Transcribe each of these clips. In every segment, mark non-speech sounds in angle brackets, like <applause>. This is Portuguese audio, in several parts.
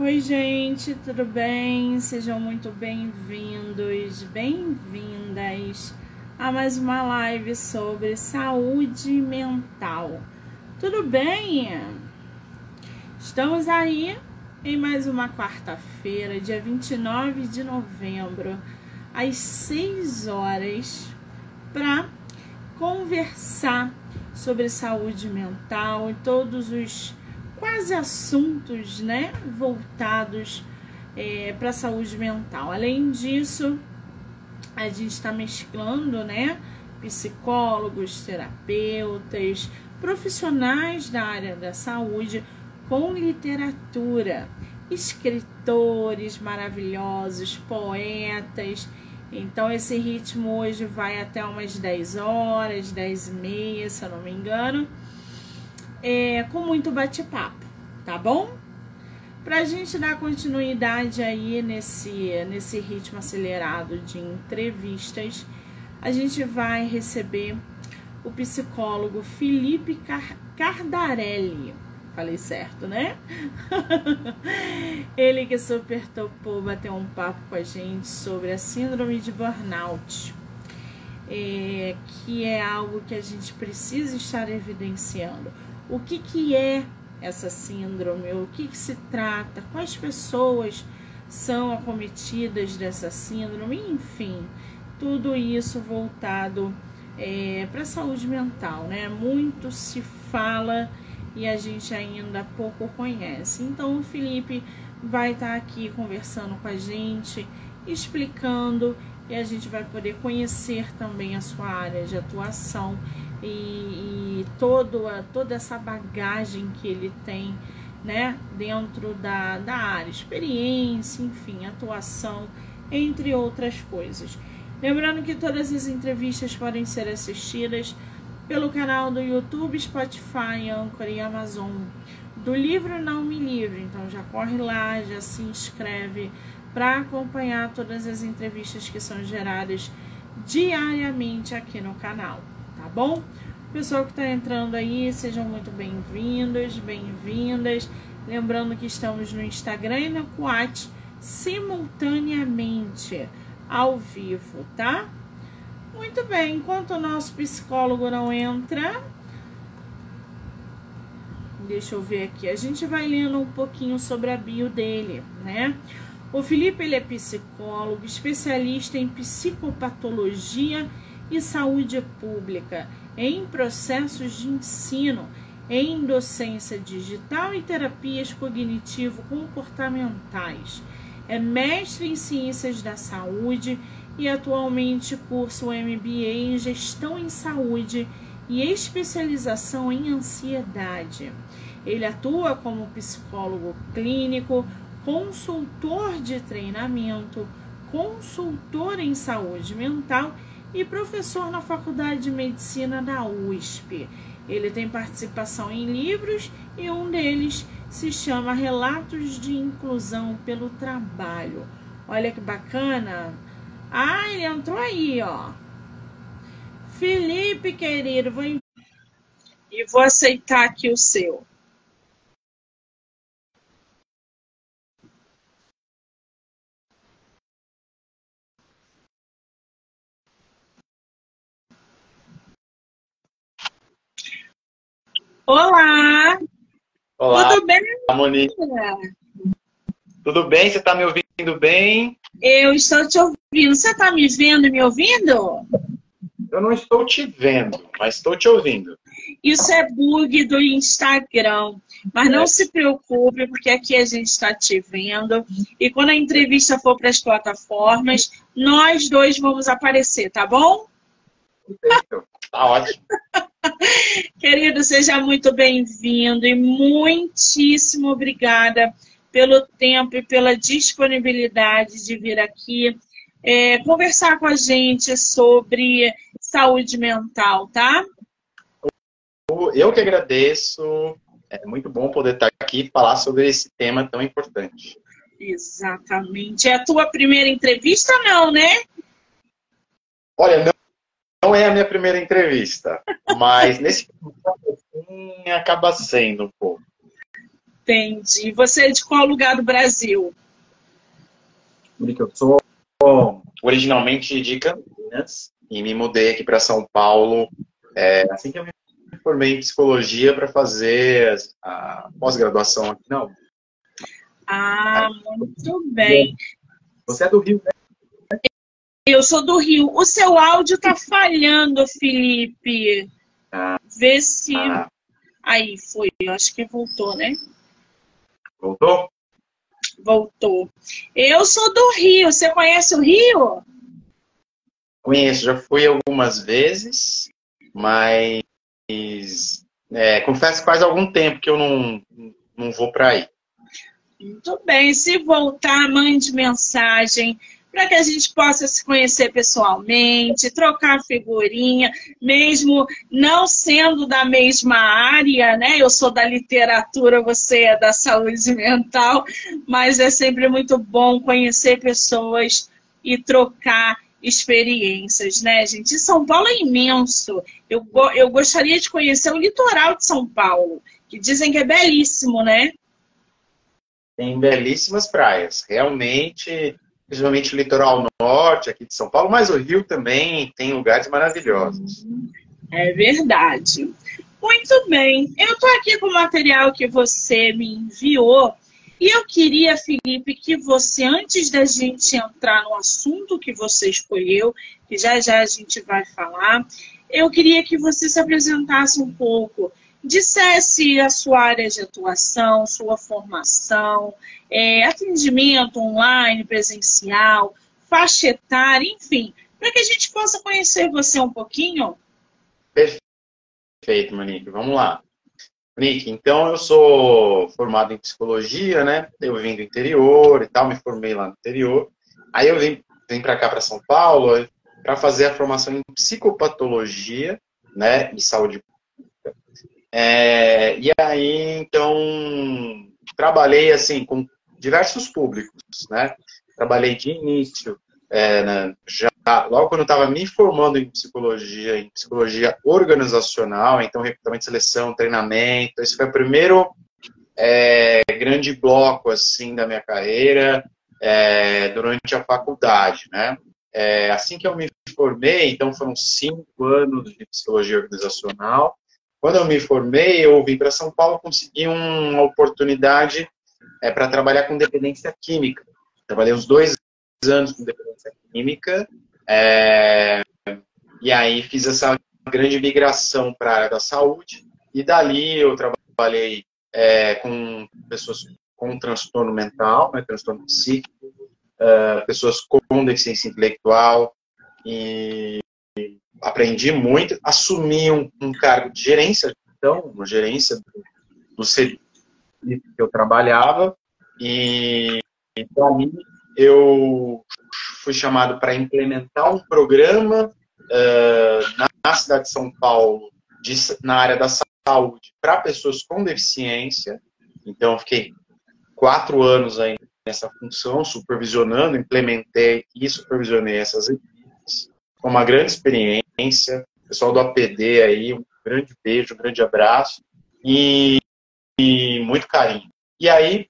Oi, gente, tudo bem? Sejam muito bem-vindos, bem-vindas a mais uma live sobre saúde mental. Tudo bem? Estamos aí em mais uma quarta-feira, dia 29 de novembro, às 6 horas, para conversar sobre saúde mental e todos os quase assuntos, né, voltados é, para a saúde mental. Além disso, a gente está mesclando, né, psicólogos, terapeutas, profissionais da área da saúde com literatura, escritores maravilhosos, poetas. Então, esse ritmo hoje vai até umas 10 horas, 10 e meia, se eu não me engano é, com muito bate-papo, tá bom? Para a gente dar continuidade aí nesse, nesse ritmo acelerado de entrevistas, a gente vai receber o psicólogo Felipe Car Cardarelli. Falei certo, né? <laughs> Ele que super topou bater um papo com a gente sobre a síndrome de burnout, é, que é algo que a gente precisa estar evidenciando o que, que é essa síndrome, o que, que se trata, quais pessoas são acometidas dessa síndrome, enfim, tudo isso voltado é, para a saúde mental, né? Muito se fala e a gente ainda pouco conhece. Então, o Felipe vai estar tá aqui conversando com a gente, explicando e a gente vai poder conhecer também a sua área de atuação e, e todo a, toda essa bagagem que ele tem né, dentro da, da área, experiência, enfim, atuação, entre outras coisas. Lembrando que todas as entrevistas podem ser assistidas pelo canal do YouTube, Spotify, Anchor e Amazon. Do livro Não Me Livre, então já corre lá, já se inscreve para acompanhar todas as entrevistas que são geradas diariamente aqui no canal tá bom? Pessoal que está entrando aí, sejam muito bem-vindos, bem-vindas. Lembrando que estamos no Instagram e no Quat simultaneamente, ao vivo, tá? Muito bem, enquanto o nosso psicólogo não entra, deixa eu ver aqui, a gente vai lendo um pouquinho sobre a bio dele, né? O Felipe ele é psicólogo, especialista em psicopatologia e saúde pública, em processos de ensino, em docência digital e terapias cognitivo-comportamentais. É mestre em ciências da saúde e atualmente cursa o MBA em gestão em saúde e especialização em ansiedade. Ele atua como psicólogo clínico, consultor de treinamento, consultor em saúde mental e professor na Faculdade de Medicina da USP. Ele tem participação em livros e um deles se chama Relatos de Inclusão pelo Trabalho. Olha que bacana! Ah, ele entrou aí, ó. Felipe, querido, vou e vou aceitar aqui o seu. Olá! Olá! Tudo bem? Monique? Tudo bem? Você está me ouvindo bem? Eu estou te ouvindo. Você está me vendo e me ouvindo? Eu não estou te vendo, mas estou te ouvindo. Isso é bug do Instagram. Mas não é. se preocupe, porque aqui a gente está te vendo. E quando a entrevista for para as plataformas, nós dois vamos aparecer, tá bom? Perfeito. Tá ótimo. <laughs> Querido, seja muito bem-vindo e muitíssimo obrigada pelo tempo e pela disponibilidade de vir aqui é, conversar com a gente sobre saúde mental, tá? Eu que agradeço. É muito bom poder estar aqui e falar sobre esse tema tão importante. Exatamente. É a tua primeira entrevista, não, né? Olha, não não é a minha primeira entrevista, mas nesse assim, acaba sendo um pouco. Entendi. Você é de qual lugar do Brasil? Eu sou originalmente de Campinas e me mudei aqui para São Paulo é, assim que eu me formei em psicologia para fazer a pós-graduação aqui não. Ah, muito bem. Você é do Rio, né? Eu sou do Rio. O seu áudio está falhando, Felipe. Vê se. Aí foi, eu acho que voltou, né? Voltou? Voltou. Eu sou do Rio. Você conhece o Rio? Conheço, já fui algumas vezes, mas é, confesso que faz algum tempo que eu não, não vou para aí. Muito bem. Se voltar, mande mensagem para que a gente possa se conhecer pessoalmente, trocar figurinha, mesmo não sendo da mesma área, né? Eu sou da literatura, você é da saúde mental, mas é sempre muito bom conhecer pessoas e trocar experiências, né, gente? E São Paulo é imenso. Eu, eu gostaria de conhecer o litoral de São Paulo, que dizem que é belíssimo, né? Tem belíssimas praias. Realmente, principalmente o litoral norte aqui de São Paulo, mas o Rio também tem lugares maravilhosos. É verdade. Muito bem. Eu estou aqui com o material que você me enviou. E eu queria, Felipe, que você, antes da gente entrar no assunto que você escolheu, que já já a gente vai falar, eu queria que você se apresentasse um pouco, dissesse a sua área de atuação, sua formação, é, atendimento online, presencial, faixa etária, enfim, para que a gente possa conhecer você um pouquinho. Perfeito, Monique. Vamos lá. Monique, então eu sou formado em psicologia, né? Eu vim do interior e tal, me formei lá no interior. Aí eu vim, vim para cá, para São Paulo, para fazer a formação em psicopatologia, né? E saúde pública. É, e aí, então, trabalhei assim com diversos públicos, né? Trabalhei de início, é, né, já logo quando eu estava me formando em psicologia, em psicologia organizacional, então recrutamento, seleção, treinamento, esse foi o primeiro é, grande bloco assim da minha carreira é, durante a faculdade, né? É, assim que eu me formei, então foram cinco anos de psicologia organizacional. Quando eu me formei, eu vim para São Paulo, consegui uma oportunidade é para trabalhar com dependência química. Trabalhei uns dois anos com dependência química, é, e aí fiz essa grande migração para a área da saúde, e dali eu trabalhei é, com pessoas com transtorno mental, né, transtorno psíquico, é, pessoas com deficiência intelectual, e aprendi muito, assumi um, um cargo de gerência, então, gerência do, do serviço que eu trabalhava e para mim eu fui chamado para implementar um programa uh, na cidade de São Paulo de, na área da saúde para pessoas com deficiência. Então fiquei quatro anos aí nessa função, supervisionando, implementei e supervisionei essas equipes. Uma grande experiência. Pessoal do APD aí, um grande beijo, um grande abraço. E e muito carinho. E aí,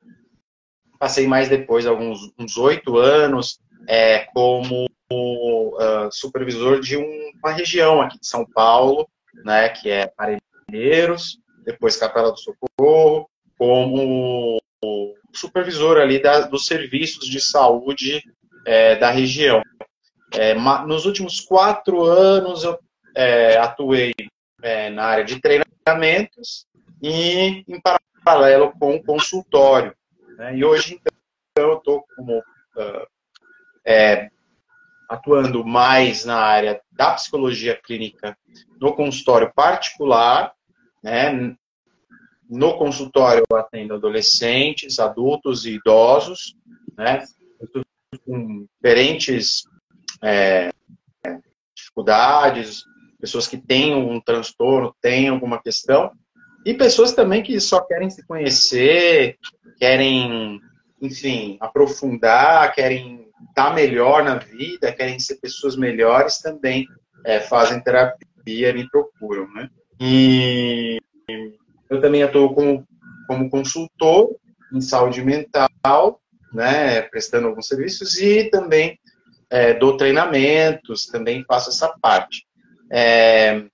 passei mais depois, alguns uns oito anos, é, como uh, supervisor de um, uma região aqui de São Paulo, né, que é Parelheiros, depois Capela do Socorro, como supervisor ali da, dos serviços de saúde é, da região. É, nos últimos quatro anos eu é, atuei é, na área de treinamentos e em paralelo com o consultório. Né? E hoje, então, eu estou como uh, atuando mais na área da psicologia clínica no consultório particular, né? No consultório eu atendo adolescentes, adultos e idosos, né? Com diferentes é, dificuldades, pessoas que têm um transtorno, têm alguma questão, e pessoas também que só querem se conhecer, querem, enfim, aprofundar, querem estar melhor na vida, querem ser pessoas melhores, também é, fazem terapia me procuram, né? E eu também atuo como como consultor em saúde mental, né, prestando alguns serviços e também é, dou treinamentos, também faço essa parte. É,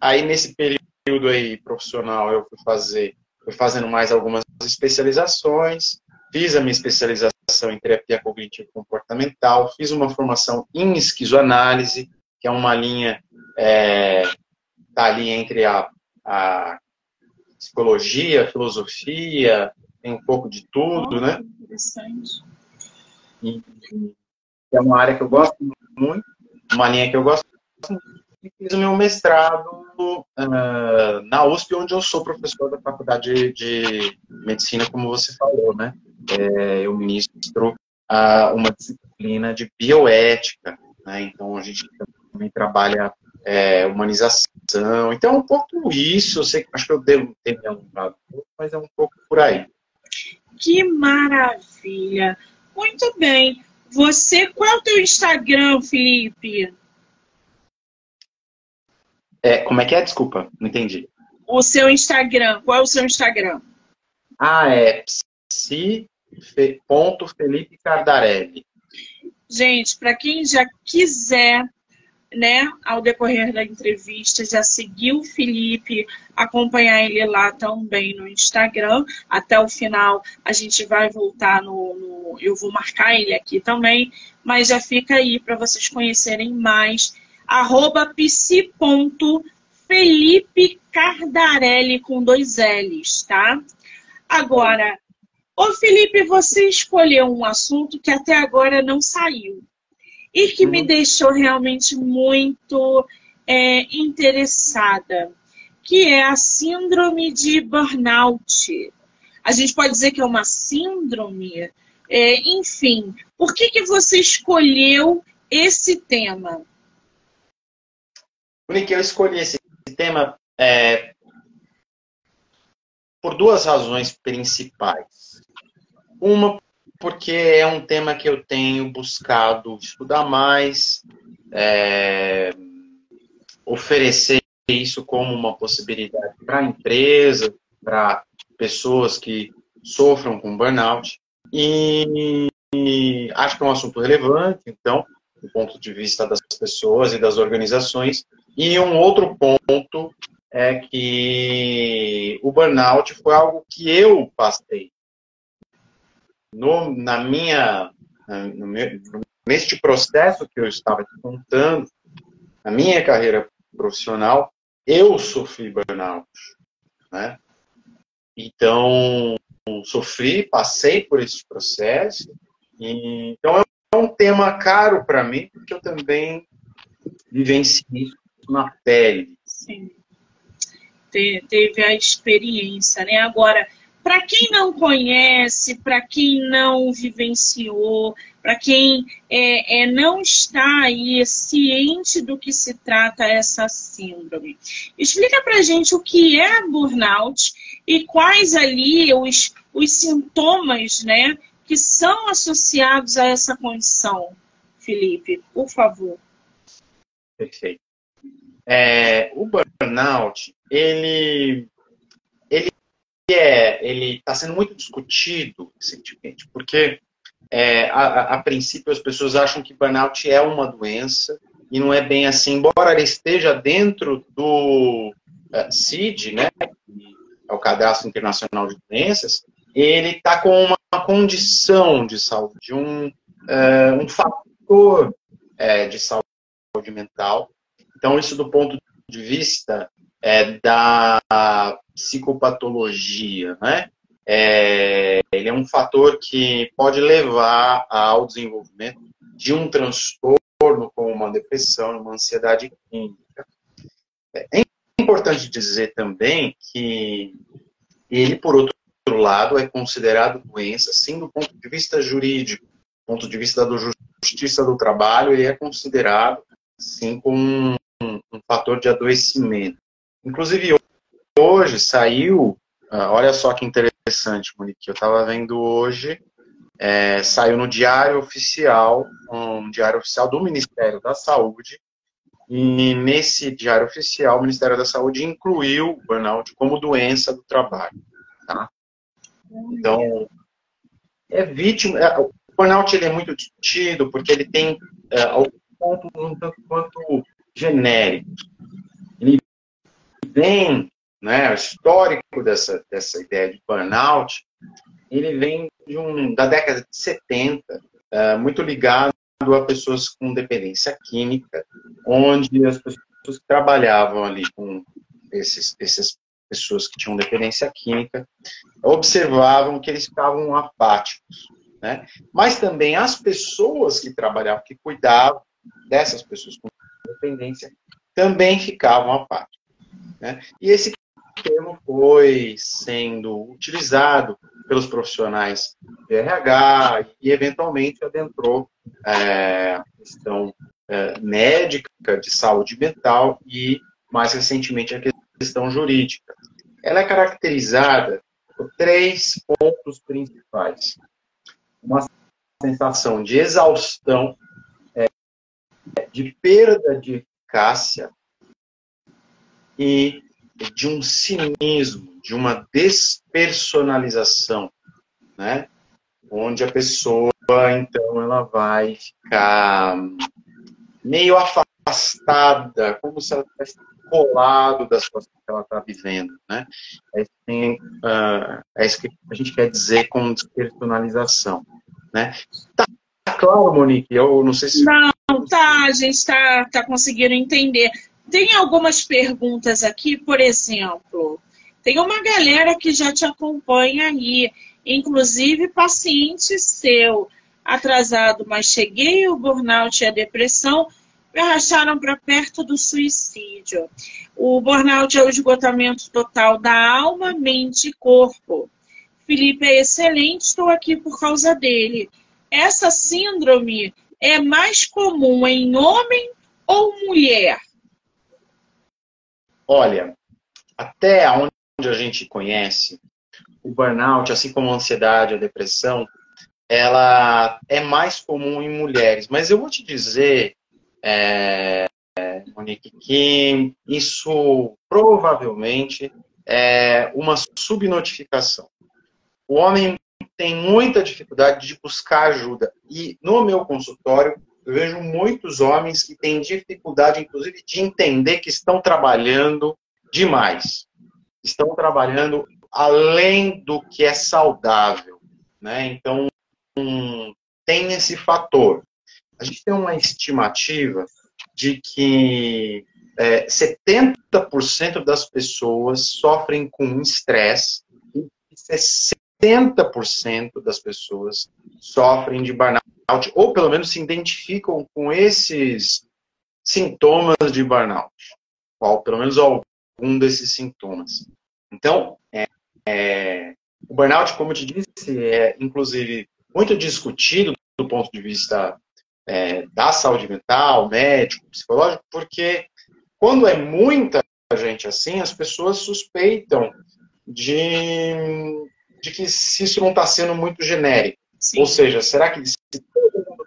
aí nesse período aí profissional eu fui fazer, fui fazendo mais algumas especializações, fiz a minha especialização em terapia cognitivo comportamental, fiz uma formação em esquizoanálise, que é uma linha é, tá ali entre a, a psicologia, a filosofia, tem um pouco de tudo, oh, né? Interessante. E, é uma área que eu gosto muito, uma linha que eu gosto muito, e fiz o meu mestrado uh, na USP, onde eu sou professor da Faculdade de Medicina, como você falou, né? É, eu ministro uh, uma disciplina de bioética, né? Então a gente também trabalha é, humanização. Então é um pouco isso, eu sei, acho que eu devo ter me alongado um pouco, mas é um pouco por aí. Que maravilha! Muito bem. Você, qual é o teu Instagram, Felipe? É, como é que é? Desculpa, não entendi. O seu Instagram, qual é o seu Instagram? Ah, é psi.felipe Cardarelli. Gente, para quem já quiser né, ao decorrer da entrevista, já seguiu o Felipe, acompanhar ele lá também no Instagram. Até o final a gente vai voltar no, no eu vou marcar ele aqui também, mas já fica aí para vocês conhecerem mais. Arroba psi.felipe Cardarelli com dois L's, tá? Agora, ô Felipe, você escolheu um assunto que até agora não saiu e que me uhum. deixou realmente muito é, interessada, que é a síndrome de burnout. A gente pode dizer que é uma síndrome, é, enfim. Por que, que você escolheu esse tema? Por que eu escolhi esse tema? É, por duas razões principais. Uma, porque é um tema que eu tenho buscado estudar mais, é, oferecer isso como uma possibilidade para a empresa, para pessoas que sofram com burnout. E, e acho que é um assunto relevante, então, do ponto de vista das pessoas e das organizações. E um outro ponto é que o burnout foi algo que eu passei no, na minha, no meu, neste processo que eu estava te contando, na minha carreira profissional, eu sofri burnout, né? Então, sofri, passei por esse processo, e, então é um tema caro para mim, porque eu também vivenciei isso na pele. Sim. Te, teve a experiência, né? Agora, para quem não conhece, para quem não vivenciou, para quem é, é, não está aí ciente do que se trata essa síndrome, explica para gente o que é burnout e quais ali os, os sintomas né, que são associados a essa condição, Felipe, por favor. Perfeito. É, o burnout, ele é, ele está sendo muito discutido recentemente, porque é, a, a, princípio as pessoas acham que burnout é uma doença e não é bem assim, embora ele esteja dentro do uh, CID, né, é o Cadastro Internacional de Doenças, ele está com uma condição de saúde, um, uh, um fator uh, de saúde mental. Então, isso do ponto de vista é, da psicopatologia, né? É, ele é um fator que pode levar ao desenvolvimento de um transtorno como uma depressão, uma ansiedade clínica. É importante dizer também que ele, por outro lado, é considerado doença, sim, do ponto de vista jurídico, do ponto de vista da justiça do trabalho, ele é considerado, sim, como um, um fator de adoecimento. Inclusive, hoje saiu, ah, olha só que interessante, Monique, eu estava vendo hoje, é, saiu no Diário Oficial, um Diário Oficial do Ministério da Saúde, e nesse Diário Oficial, o Ministério da Saúde incluiu o burnout como doença do trabalho. Tá? Então, é vítima. É, o burnout ele é muito discutido porque ele tem é, alguns pontos um tanto quanto genéricos. Ele vem, né, histórico dessa, dessa ideia de burnout, ele vem de um, da década de 70, é, muito ligado a pessoas com dependência química, onde as pessoas que trabalhavam ali com esses, essas pessoas que tinham dependência química observavam que eles ficavam apáticos. Né? Mas também as pessoas que trabalhavam, que cuidavam dessas pessoas com dependência, também ficavam apáticos. Né? E esse termo foi sendo utilizado pelos profissionais de RH e, eventualmente, adentrou é, a questão é, médica, de saúde mental e, mais recentemente, a questão jurídica. Ela é caracterizada por três pontos principais. Uma sensação de exaustão, é, de perda de eficácia e de um cinismo, de uma despersonalização, né? Onde a pessoa, então, ela vai ficar meio afastada, como se ela tivesse colado das coisas que ela está vivendo, né? É, tem, uh, é isso que a gente quer dizer com despersonalização, né? Tá, tá claro, Monique? Eu não sei se... Não, tá, a gente está tá conseguindo entender. Tem algumas perguntas aqui, por exemplo, tem uma galera que já te acompanha aí, inclusive paciente seu, atrasado, mas cheguei, o burnout e a depressão me arrastaram para perto do suicídio. O burnout é o esgotamento total da alma, mente e corpo. Felipe é excelente, estou aqui por causa dele. Essa síndrome é mais comum em homem ou mulher? Olha, até onde a gente conhece, o burnout, assim como a ansiedade, a depressão, ela é mais comum em mulheres. Mas eu vou te dizer, é, Monique, que isso provavelmente é uma subnotificação. O homem tem muita dificuldade de buscar ajuda. E no meu consultório, eu vejo muitos homens que têm dificuldade, inclusive, de entender que estão trabalhando demais. Estão trabalhando além do que é saudável. Né? Então, tem esse fator. A gente tem uma estimativa de que é, 70% das pessoas sofrem com estresse e 60% das pessoas sofrem de burnout ou pelo menos se identificam com esses sintomas de burnout, ou pelo menos algum desses sintomas. Então, é, é, o burnout, como eu te disse, é inclusive muito discutido do ponto de vista é, da saúde mental, médico, psicológico, porque quando é muita gente assim, as pessoas suspeitam de, de que isso não está sendo muito genérico. Sim. Ou seja, será que se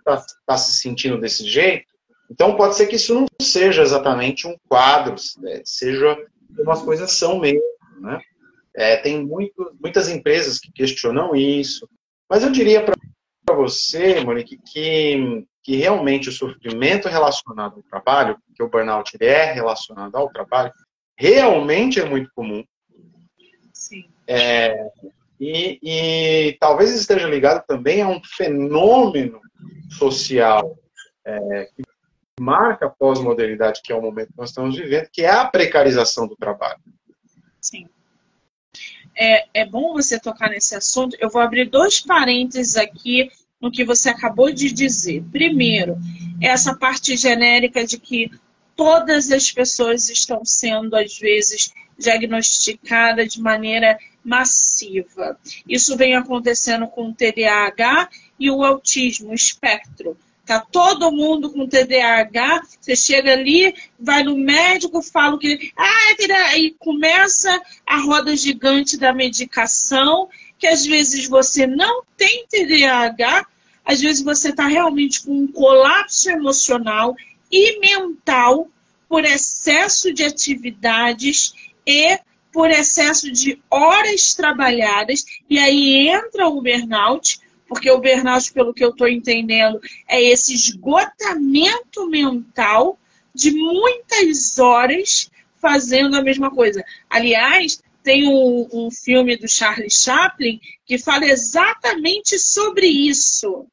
está tá se sentindo desse jeito, então pode ser que isso não seja exatamente um quadro, né? seja como as coisas são mesmo. Né? É, tem muito, muitas empresas que questionam isso, mas eu diria para você, Monique, que, que realmente o sofrimento relacionado ao trabalho, que o burnout é relacionado ao trabalho, realmente é muito comum. Sim. É, e, e talvez esteja ligado também a um fenômeno social é, que marca a pós-modernidade, que é o momento que nós estamos vivendo, que é a precarização do trabalho. Sim. É, é bom você tocar nesse assunto. Eu vou abrir dois parênteses aqui no que você acabou de dizer. Primeiro, essa parte genérica de que todas as pessoas estão sendo, às vezes, diagnosticadas de maneira massiva. Isso vem acontecendo com o TDAH e o autismo, o espectro. Tá todo mundo com TDAH, você chega ali, vai no médico, fala que ah, e começa a roda gigante da medicação, que às vezes você não tem TDAH, às vezes você está realmente com um colapso emocional e mental por excesso de atividades e por excesso de horas trabalhadas, e aí entra o burnout, porque o burnout, pelo que eu estou entendendo, é esse esgotamento mental de muitas horas fazendo a mesma coisa. Aliás, tem um, um filme do Charlie Chaplin que fala exatamente sobre isso.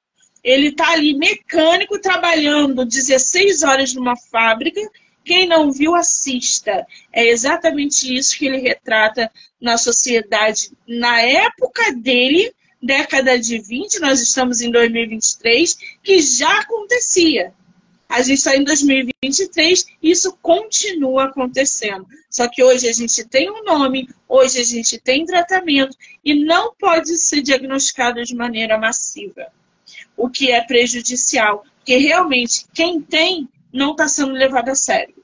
Ele está ali mecânico trabalhando 16 horas numa fábrica. Quem não viu, assista. É exatamente isso que ele retrata na sociedade na época dele, década de 20, nós estamos em 2023, que já acontecia. A gente está em 2023 e isso continua acontecendo. Só que hoje a gente tem um nome, hoje a gente tem tratamento e não pode ser diagnosticado de maneira massiva, o que é prejudicial, porque realmente quem tem não está sendo levado a sério.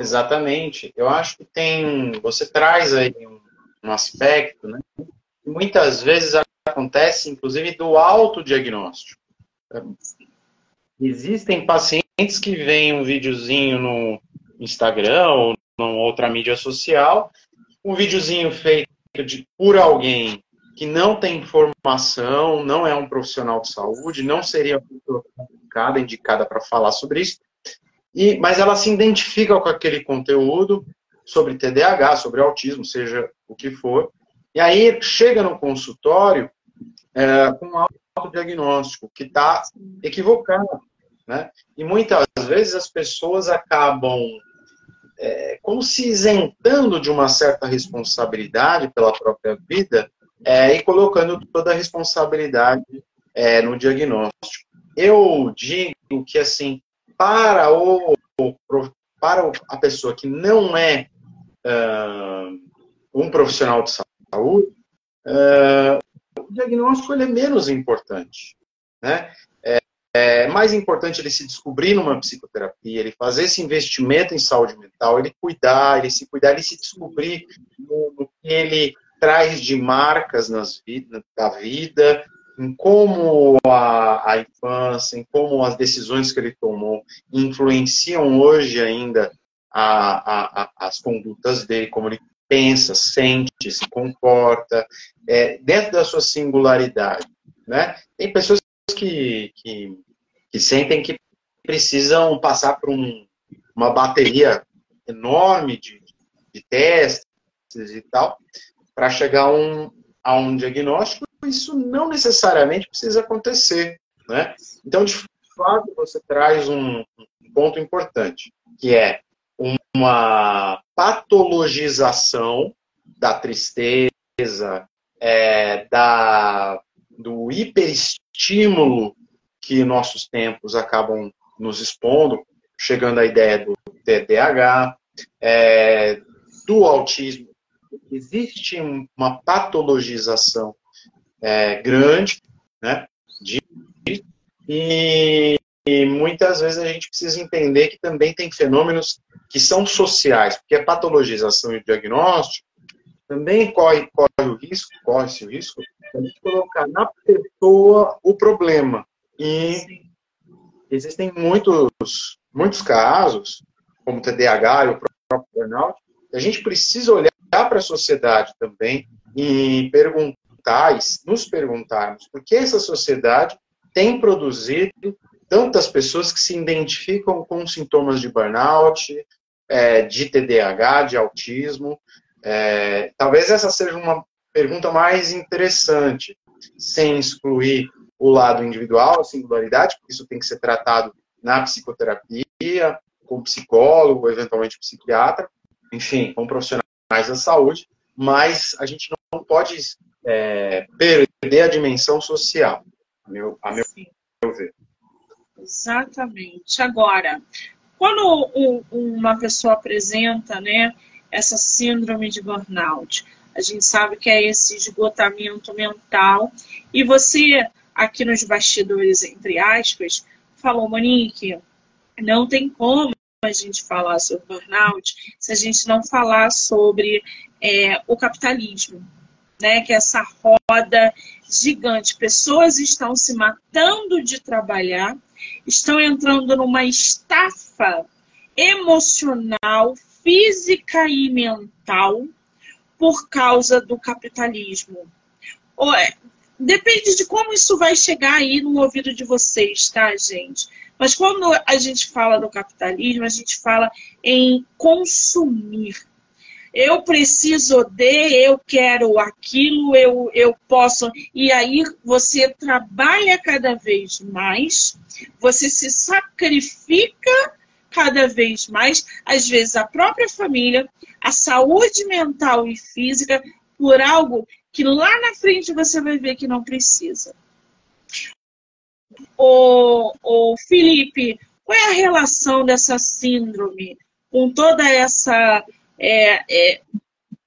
Exatamente. Eu acho que tem. Você traz aí um aspecto, né? Muitas vezes acontece, inclusive, do autodiagnóstico. Existem pacientes que veem um videozinho no Instagram ou em outra mídia social, um videozinho feito de, por alguém que não tem formação, não é um profissional de saúde, não seria indicada, indicada para falar sobre isso, e, mas ela se identifica com aquele conteúdo sobre TDAH, sobre autismo, seja o que for, e aí chega no consultório é, com um autodiagnóstico que está equivocado. Né? E muitas vezes as pessoas acabam é, como se isentando de uma certa responsabilidade pela própria vida é, e colocando toda a responsabilidade é, no diagnóstico. Eu digo que, assim, para, o, para a pessoa que não é um profissional de saúde, uh, o diagnóstico ele é menos importante. Né? É mais importante ele se descobrir numa psicoterapia, ele fazer esse investimento em saúde mental, ele cuidar, ele se cuidar, ele se descobrir no, no que ele traz de marcas nas vida, da vida, em como a, a infância, em como as decisões que ele tomou influenciam hoje ainda a, a, as condutas dele, como ele pensa, sente, se comporta, é, dentro da sua singularidade. Né? Tem pessoas que, que, que sentem que precisam passar por um, uma bateria enorme de, de testes e tal, para chegar a um, a um diagnóstico, isso não necessariamente precisa acontecer. Né? Então, de fato, você traz um, um ponto importante, que é uma patologização da tristeza, é, da, do hiperestímulo que nossos tempos acabam nos expondo, chegando à ideia do TDAH, é, do autismo. Existe uma patologização é, grande, né? De, e, e muitas vezes a gente precisa entender que também tem fenômenos que são sociais, porque a patologização e o diagnóstico também corre, corre o risco, corre-se o risco de colocar na pessoa o problema. E existem muitos, muitos casos, como o TDAH e o próprio burnout, a gente precisa olhar para a sociedade também e perguntar, nos perguntarmos, por que essa sociedade tem produzido tantas pessoas que se identificam com sintomas de burnout, é, de TDAH, de autismo. É, talvez essa seja uma pergunta mais interessante, sem excluir o lado individual, a singularidade, porque isso tem que ser tratado na psicoterapia, com psicólogo, eventualmente psiquiatra, enfim, com profissionais da saúde, mas a gente não pode é, perder a dimensão social, a meu, a meu, meu ver. Exatamente. Agora, quando um, uma pessoa apresenta né, essa síndrome de burnout, a gente sabe que é esse esgotamento mental, e você aqui nos bastidores, entre aspas, falou, Monique, não tem como a gente falar sobre burnout se a gente não falar sobre é, o capitalismo, né? Que é essa roda gigante. Pessoas estão se matando de trabalhar, estão entrando numa estafa emocional, física e mental por causa do capitalismo. É, depende de como isso vai chegar aí no ouvido de vocês, tá, gente? Mas quando a gente fala do capitalismo, a gente fala em consumir. Eu preciso de, eu quero aquilo, eu, eu posso. E aí você trabalha cada vez mais, você se sacrifica cada vez mais, às vezes a própria família, a saúde mental e física, por algo que lá na frente você vai ver que não precisa o, o Felipe, qual é a relação dessa síndrome com toda essa é, é,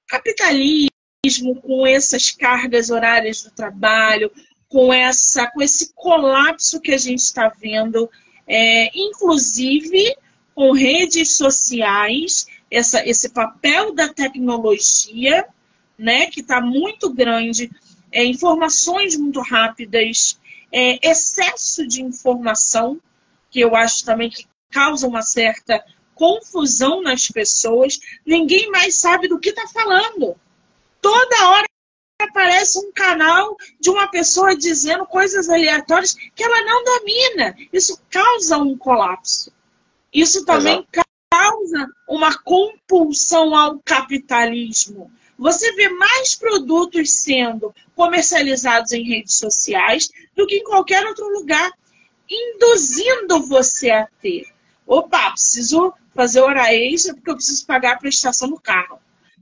capitalismo, com essas cargas horárias do trabalho, com essa, com esse colapso que a gente está vendo, é, inclusive com redes sociais, essa, esse papel da tecnologia, né, que está muito grande, é, informações muito rápidas, é, excesso de informação, que eu acho também que causa uma certa confusão nas pessoas. Ninguém mais sabe do que está falando. Toda hora aparece um canal de uma pessoa dizendo coisas aleatórias que ela não domina. Isso causa um colapso. Isso também Exato. causa uma compulsão ao capitalismo. Você vê mais produtos sendo comercializados em redes sociais do que em qualquer outro lugar, induzindo você a ter. Opa, preciso fazer hora extra porque eu preciso pagar a prestação do carro,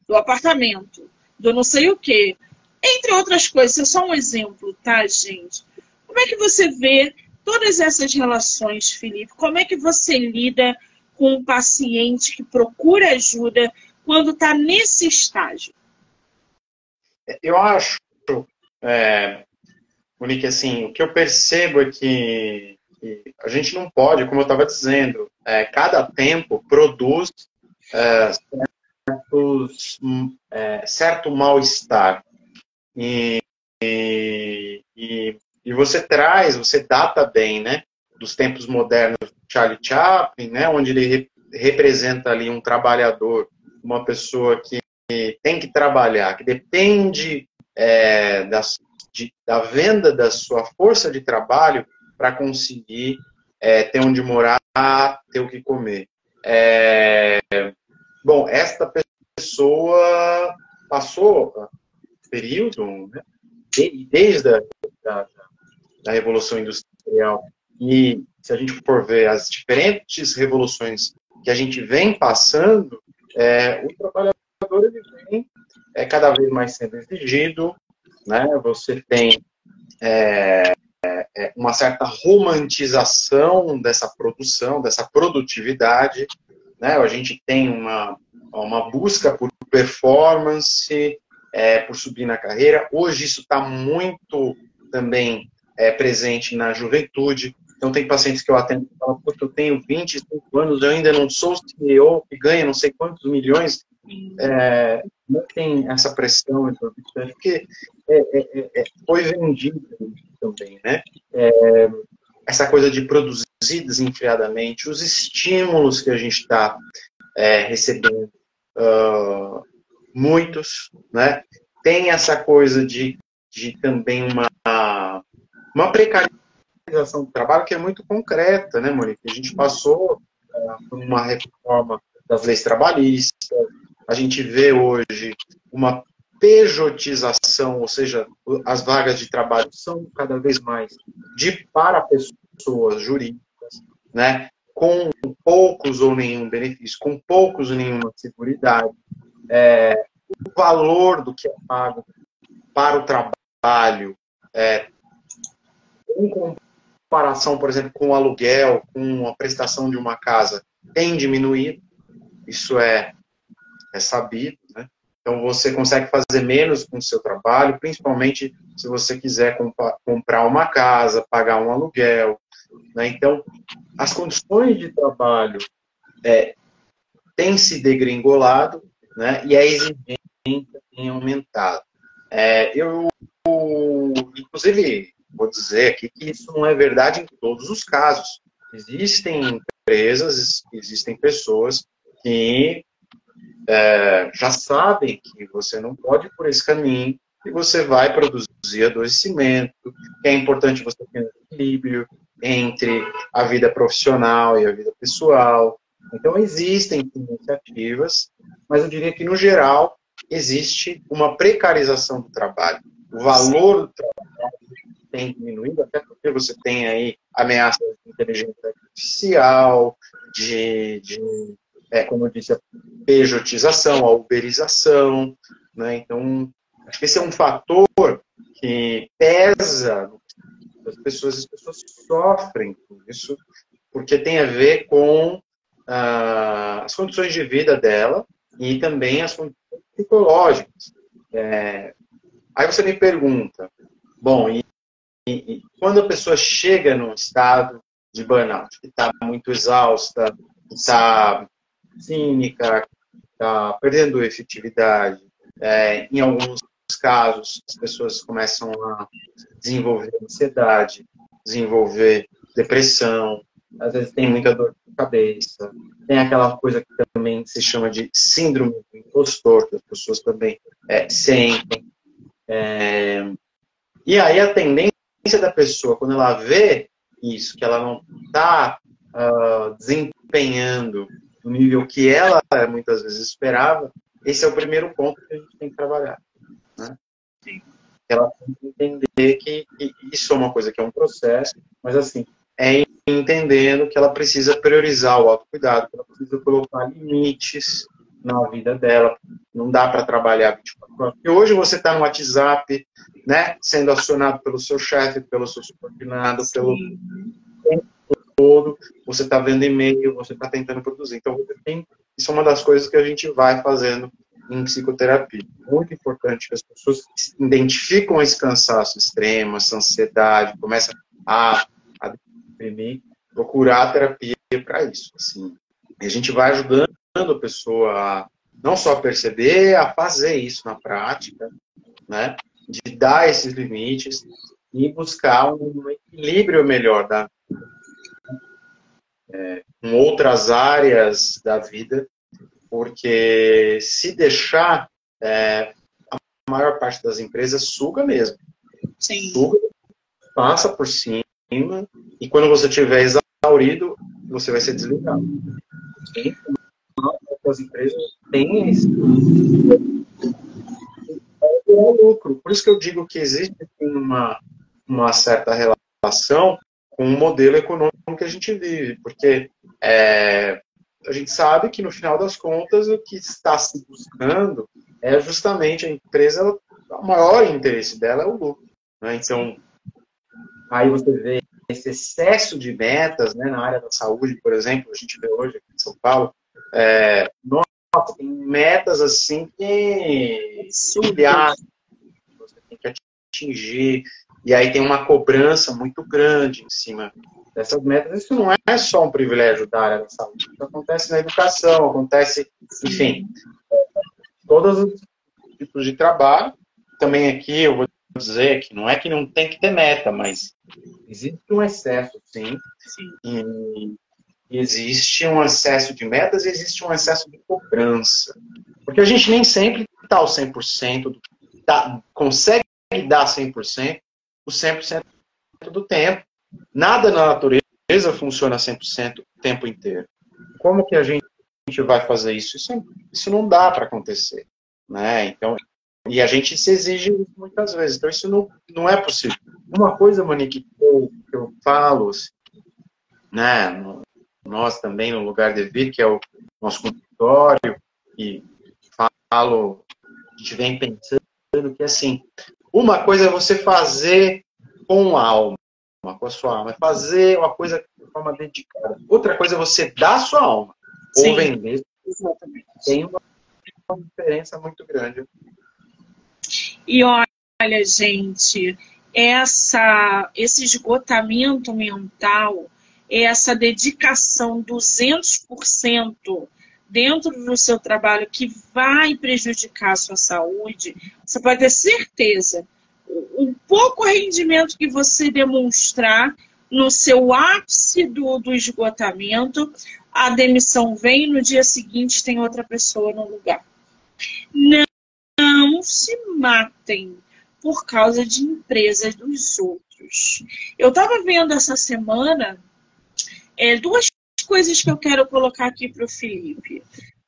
do apartamento, do não sei o quê. Entre outras coisas, é só um exemplo, tá, gente? Como é que você vê todas essas relações, Felipe? Como é que você lida com um paciente que procura ajuda quando está nesse estágio? Eu acho, é, Monique, assim, o que eu percebo é que, que a gente não pode, como eu estava dizendo, é, cada tempo produz é, certos, é, certo mal-estar. E, e, e, você traz, você data bem, né? Dos tempos modernos do Charlie Chaplin, né? Onde ele re, representa ali um trabalhador, uma pessoa que tem que trabalhar, que depende é, de, da venda da sua força de trabalho para conseguir é, ter onde morar, ter o que comer. É, bom, esta pessoa passou período, né, desde a da, da Revolução Industrial, e se a gente for ver as diferentes revoluções que a gente vem passando, é, o trabalhador ele vem é cada vez mais sendo exigido, né? Você tem é, é, uma certa romantização dessa produção, dessa produtividade, né? A gente tem uma, uma busca por performance, é, por subir na carreira. Hoje isso está muito também é, presente na juventude. Então, tem pacientes que eu atendo que falam, eu tenho 25 anos, eu ainda não sou CEO, que ganha não sei quantos milhões, é, não tem essa pressão porque é, é, é, é foi vendido também, né? Essa coisa de produzir desenfreadamente, os estímulos que a gente está recebendo, uh, muitos, né? Tem essa coisa de, de também uma, uma precarização do trabalho que é muito concreta, né, Monique? A gente passou uh, uma reforma das leis trabalhistas, a gente vê hoje uma pejotização, ou seja, as vagas de trabalho são cada vez mais de para pessoas jurídicas, né, com poucos ou nenhum benefício, com poucos ou nenhuma seguridade. É, o valor do que é pago para o trabalho, é, em comparação, por exemplo, com o aluguel, com a prestação de uma casa, tem diminuído. Isso é é sabido, né? Então você consegue fazer menos com o seu trabalho, principalmente se você quiser comp comprar uma casa, pagar um aluguel. Né? Então, as condições de trabalho é, têm se degringolado né? e a exigência tem aumentado. É, eu, inclusive, vou dizer aqui que isso não é verdade em todos os casos. Existem empresas, existem pessoas que é, já sabem que você não pode ir por esse caminho e você vai produzir adoecimento, é importante você ter um equilíbrio entre a vida profissional e a vida pessoal. Então, existem iniciativas, mas eu diria que, no geral, existe uma precarização do trabalho. O valor do trabalho tem diminuído, até porque você tem aí ameaças de inteligência artificial, de, de é, como eu disse, a pejotização, a uberização. Né? Então, acho que esse é um fator que pesa as pessoas, as pessoas sofrem com isso, porque tem a ver com ah, as condições de vida dela e também as condições psicológicas. É, aí você me pergunta, bom, e, e, quando a pessoa chega num estado de burnout, que está muito exausta, que está cínica, está perdendo efetividade, é, em alguns casos as pessoas começam a desenvolver ansiedade, desenvolver depressão, às vezes tem muita dor de cabeça, tem aquela coisa que também se chama de síndrome do impostor, que as pessoas também é, sentem. É, e aí a tendência da pessoa, quando ela vê isso, que ela não está uh, ah, desempenhando no nível que ela muitas vezes esperava, esse é o primeiro ponto que a gente tem que trabalhar. Né? Ela tem que entender que, que isso é uma coisa que é um processo, mas assim, é entendendo que ela precisa priorizar o autocuidado, que ela precisa colocar limites na vida dela. Não dá para trabalhar 24 horas. E hoje você está no WhatsApp, né, sendo acionado pelo seu chefe, pelo seu subordinado, Sim. pelo todo, você está vendo e-mail, você está tentando produzir. Então, tem, isso é uma das coisas que a gente vai fazendo em psicoterapia. Muito importante que as pessoas identificam esse cansaço extremo, essa ansiedade, começam a imprimir, procurar terapia para isso. Assim. E a gente vai ajudando a pessoa a não só perceber, a fazer isso na prática, né? de dar esses limites e buscar um equilíbrio melhor da é, com outras áreas da vida, porque se deixar, é, a maior parte das empresas suga mesmo. Sim. Suga, passa por cima e quando você estiver exaurido, você vai ser desligado. as empresas têm esse é lucro. Por isso que eu digo que existe uma, uma certa relação com o modelo econômico que a gente vive, porque é, a gente sabe que no final das contas o que está se buscando é justamente a empresa, o maior interesse dela é o lucro. Né? Então, Aí você vê esse excesso de metas né, na área da saúde, por exemplo, a gente vê hoje aqui em São Paulo, é, nossa, tem metas assim que milhares você tem que atingir, e aí tem uma cobrança muito grande em cima dessas metas. Isso não é só um privilégio da área da saúde, isso acontece na educação, acontece, enfim, todos os tipos de trabalho. Também aqui eu vou dizer que não é que não tem que ter meta, mas existe um excesso, sim. sim. E existe um excesso de metas e existe um excesso de cobrança. Porque a gente nem sempre está ao 100%, tá, consegue dar 100%, o 100% do tempo. Nada na natureza funciona 100% o tempo inteiro. Como que a gente vai fazer isso? Isso, isso não dá para acontecer. Né? Então, e a gente se exige muitas vezes. Então, isso não, não é possível. Uma coisa, Monique, que eu, que eu falo, assim, né, nós também, no lugar de vir, que é o nosso consultório, e falo, a gente vem pensando que, assim, uma coisa é você fazer com a alma, com a sua alma, é fazer uma coisa de forma dedicada. Outra coisa é você dar a sua alma, Sim. ou vender. Tem uma, uma diferença muito grande. E olha, gente, essa, esse esgotamento mental, essa dedicação 200% dentro do seu trabalho que vai prejudicar a sua saúde, você pode ter certeza. O pouco rendimento que você demonstrar no seu ápice do, do esgotamento, a demissão vem no dia seguinte tem outra pessoa no lugar. Não, não se matem por causa de empresas dos outros. Eu estava vendo essa semana é, duas coisas que eu quero colocar aqui para o Felipe,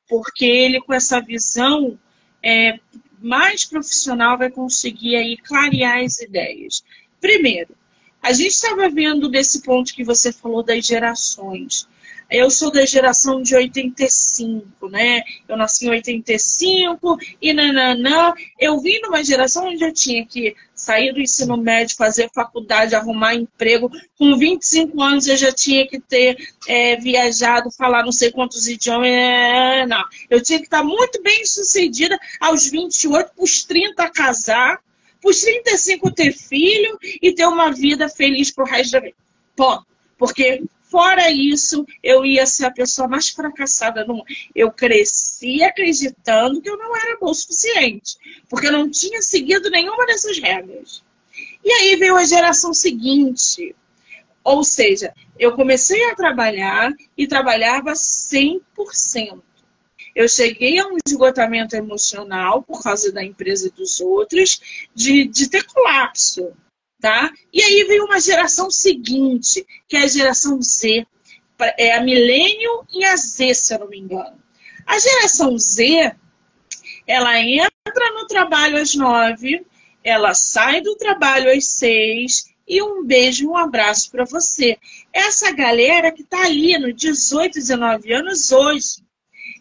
porque ele com essa visão é, mais profissional vai conseguir aí clarear as ideias. Primeiro, a gente estava vendo desse ponto que você falou das gerações. Eu sou da geração de 85, né? Eu nasci em 85 e nananã. Eu vim numa geração onde eu tinha que sair do ensino médio, fazer faculdade, arrumar emprego. Com 25 anos eu já tinha que ter é, viajado, falar não sei quantos idiomas. É, não. Eu tinha que estar muito bem sucedida aos 28, para os 30 casar, para os 35 ter filho e ter uma vida feliz pro resto da vida. Ponto. Porque Fora isso, eu ia ser a pessoa mais fracassada no. Eu cresci acreditando que eu não era bom o suficiente, porque eu não tinha seguido nenhuma dessas regras. E aí veio a geração seguinte. Ou seja, eu comecei a trabalhar e trabalhava 100%. Eu cheguei a um esgotamento emocional por causa da empresa dos outros, de, de ter colapso. Tá? E aí veio uma geração seguinte, que é a geração Z, é a milênio e a Z, se eu não me engano. A geração Z, ela entra no trabalho às nove, ela sai do trabalho às seis, e um beijo, um abraço para você. Essa galera que está ali no 18, 19 anos hoje,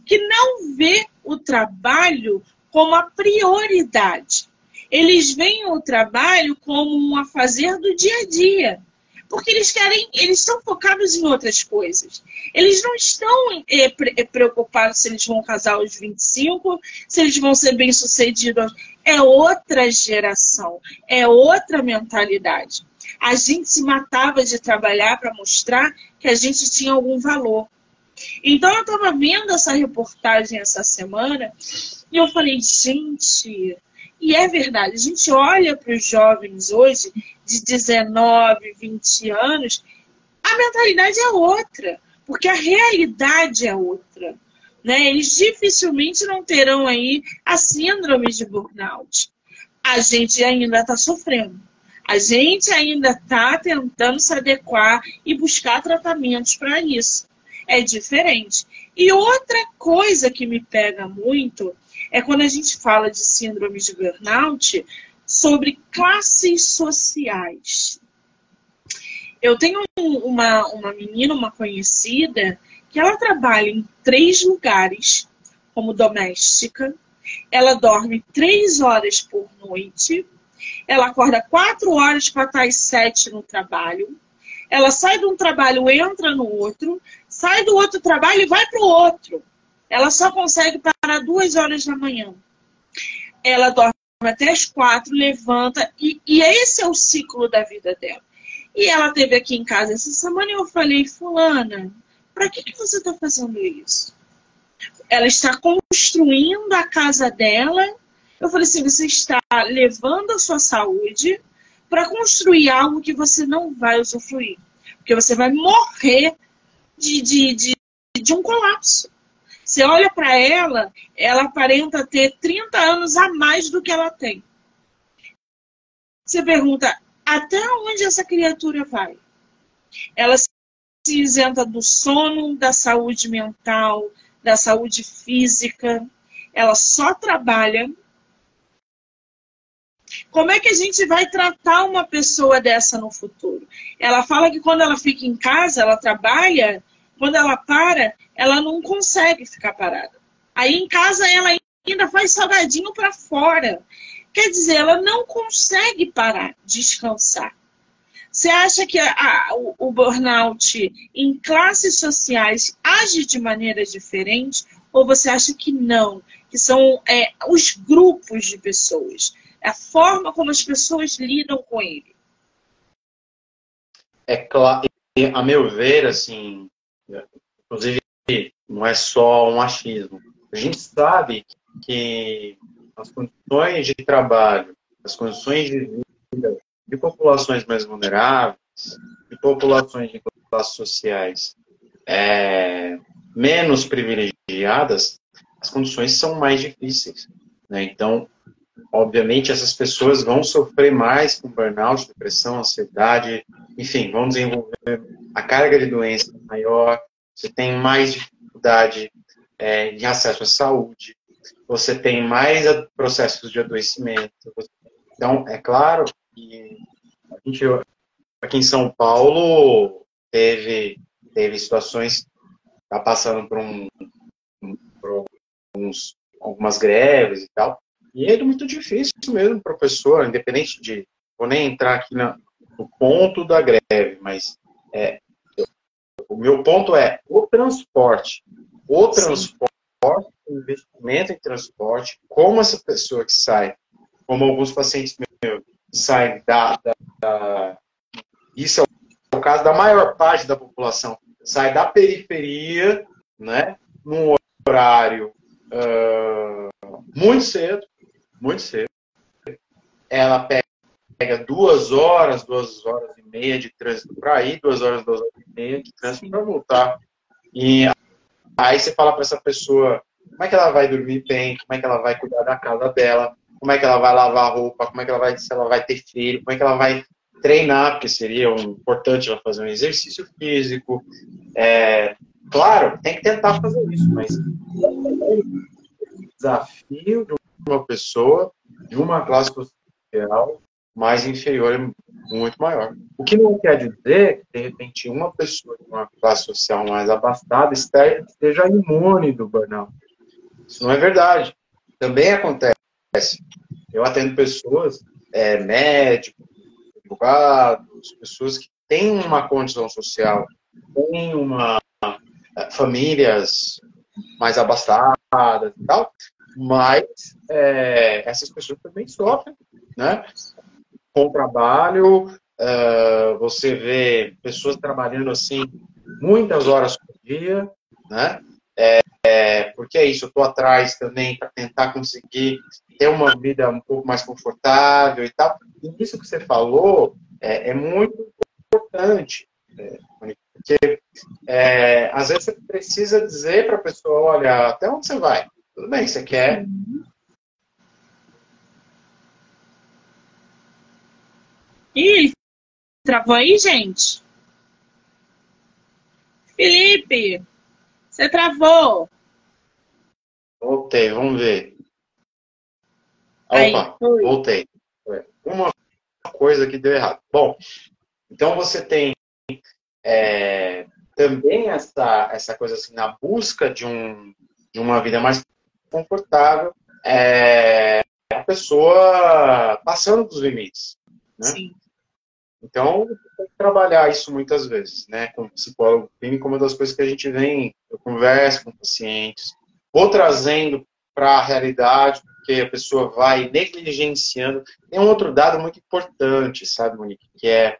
que não vê o trabalho como a prioridade eles veem o trabalho como um a fazer do dia a dia. Porque eles querem, eles estão focados em outras coisas. Eles não estão é preocupados se eles vão casar aos 25, se eles vão ser bem-sucedidos. É outra geração, é outra mentalidade. A gente se matava de trabalhar para mostrar que a gente tinha algum valor. Então eu estava vendo essa reportagem essa semana e eu falei, gente, e é verdade, a gente olha para os jovens hoje, de 19, 20 anos, a mentalidade é outra, porque a realidade é outra. Né? Eles dificilmente não terão aí a síndrome de burnout. A gente ainda está sofrendo. A gente ainda está tentando se adequar e buscar tratamentos para isso. É diferente. E outra coisa que me pega muito é quando a gente fala de síndrome de burnout sobre classes sociais. Eu tenho uma, uma menina, uma conhecida, que ela trabalha em três lugares como doméstica, ela dorme três horas por noite, ela acorda quatro horas para estar às sete no trabalho, ela sai de um trabalho, entra no outro, sai do outro trabalho e vai para o outro. Ela só consegue parar duas horas da manhã. Ela dorme até as quatro, levanta, e, e esse é o ciclo da vida dela. E ela teve aqui em casa essa semana e eu falei, fulana, para que, que você está fazendo isso? Ela está construindo a casa dela. Eu falei assim, você está levando a sua saúde para construir algo que você não vai usufruir. Porque você vai morrer de, de, de, de um colapso. Você olha para ela, ela aparenta ter 30 anos a mais do que ela tem. Você pergunta, até onde essa criatura vai? Ela se isenta do sono, da saúde mental, da saúde física. Ela só trabalha. Como é que a gente vai tratar uma pessoa dessa no futuro? Ela fala que quando ela fica em casa, ela trabalha, quando ela para, ela não consegue ficar parada. Aí em casa ela ainda faz salgadinho para fora. Quer dizer, ela não consegue parar, descansar. Você acha que a, o, o burnout em classes sociais age de maneira diferente? Ou você acha que não? Que são é, os grupos de pessoas, a forma como as pessoas lidam com ele? É claro, a meu ver, assim, inclusive não é só um achismo. A gente sabe que as condições de trabalho, as condições de vida de populações mais vulneráveis, de populações de classes sociais é, menos privilegiadas, as condições são mais difíceis. Né? Então, obviamente, essas pessoas vão sofrer mais com burnout, depressão, ansiedade, enfim, vão desenvolver a carga de doença maior, você tem mais dificuldade é, de acesso à saúde, você tem mais processos de adoecimento. Então, é claro que a gente, aqui em São Paulo, teve, teve situações, está passando por, um, por uns, algumas greves e tal, e é muito difícil mesmo, professor, independente de. Vou nem entrar aqui na, no ponto da greve, mas é, o meu ponto é o transporte. O transporte, o investimento em transporte, como essa pessoa que sai, como alguns pacientes meus saem da, da, da isso é o caso da maior parte da população, sai da periferia, né, num horário uh, muito cedo, muito cedo. Ela pega duas horas, duas horas e meia de trânsito para ir, duas horas, duas horas e meia de trânsito para voltar. E aí você fala para essa pessoa como é que ela vai dormir bem, como é que ela vai cuidar da casa dela, como é que ela vai lavar roupa, como é que ela vai, se ela vai ter filho, como é que ela vai treinar, porque seria importante ela fazer um exercício físico. É, claro, tem que tentar fazer isso, mas o desafio de uma pessoa de uma classe social mais inferior é muito maior. O que não quer dizer que, de repente, uma pessoa de uma classe social mais abastada esteja imune do burnout. Isso não é verdade. Também acontece. Eu atendo pessoas, é, médicos, advogados, pessoas que têm uma condição social, têm uma é, famílias mais abastadas e tal, mas é, essas pessoas também sofrem, né? Com trabalho, uh, você vê pessoas trabalhando assim muitas horas por dia, né? É, é, porque é isso, eu estou atrás também para tentar conseguir ter uma vida um pouco mais confortável e tal. E isso que você falou é, é muito importante, é, porque é, às vezes você precisa dizer para a pessoa, olha, até onde você vai? Tudo bem, você quer. Ih, travou aí, gente? Felipe, você travou. Voltei, vamos ver. Opa, aí, voltei. Uma coisa que deu errado. Bom, então você tem é, também essa, essa coisa assim, na busca de, um, de uma vida mais confortável, é, a pessoa passando dos limites. Né? Sim. Então, tem que trabalhar isso muitas vezes, né? Com psicólogo clínico, uma das coisas que a gente vem, eu converso com pacientes, vou trazendo para a realidade, porque a pessoa vai negligenciando. Tem um outro dado muito importante, sabe, Monique, que é,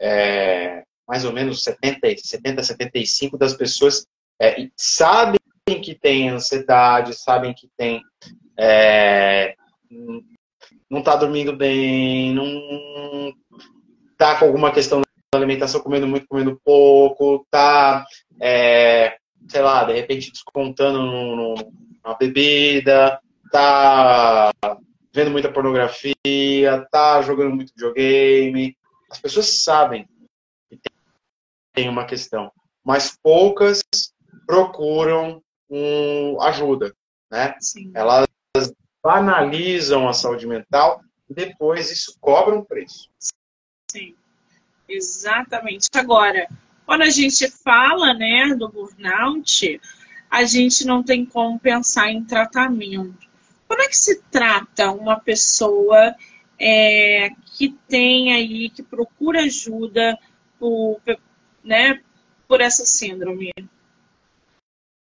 é mais ou menos 70, 70, 75 das pessoas é, sabem que tem ansiedade, sabem que tem. É, não está dormindo bem, não está com alguma questão da alimentação, comendo muito, comendo pouco, está, é, sei lá, de repente descontando na bebida, está vendo muita pornografia, está jogando muito videogame. As pessoas sabem que tem uma questão, mas poucas procuram um, ajuda, né? Sim. Elas banalizam a saúde mental e depois isso cobra um preço. Sim, exatamente. Agora, quando a gente fala, né, do burnout, a gente não tem como pensar em tratamento. Como é que se trata uma pessoa é, que tem aí, que procura ajuda por, né, por essa síndrome?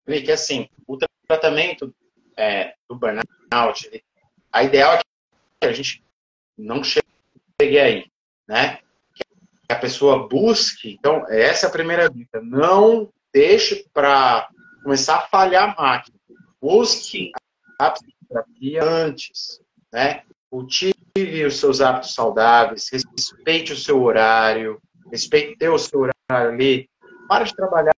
que assim, o tratamento é, do burnout, a ideal é que a gente não chegue aí, né? Que a pessoa busque. Então, essa é a primeira dica. Não deixe para começar a falhar a máquina. Busque a psicoterapia antes, né? Cultive os seus hábitos saudáveis, respeite o seu horário, respeite o seu horário ali. Para de trabalhar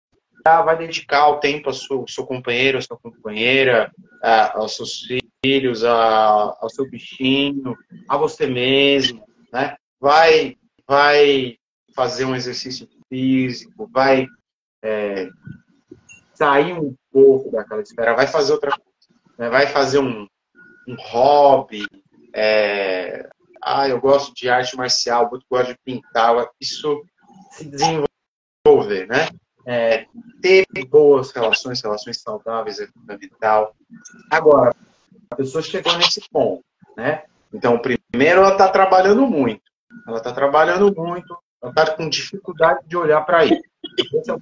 vai dedicar o tempo ao seu, ao seu companheiro, à sua companheira, a, aos seus filhos, a, ao seu bichinho, a você mesmo, né? Vai, vai fazer um exercício físico, vai é, sair um pouco daquela esfera, vai fazer outra coisa, né? vai fazer um, um hobby, é, ah, eu gosto de arte marcial, eu gosto de pintar, isso se desenvolver, né? É, ter boas relações, relações saudáveis é fundamental. Agora, a pessoa chegou nesse ponto, né? Então, primeiro, ela está trabalhando muito. Ela está trabalhando muito, ela está com dificuldade de olhar para isso. Esse é o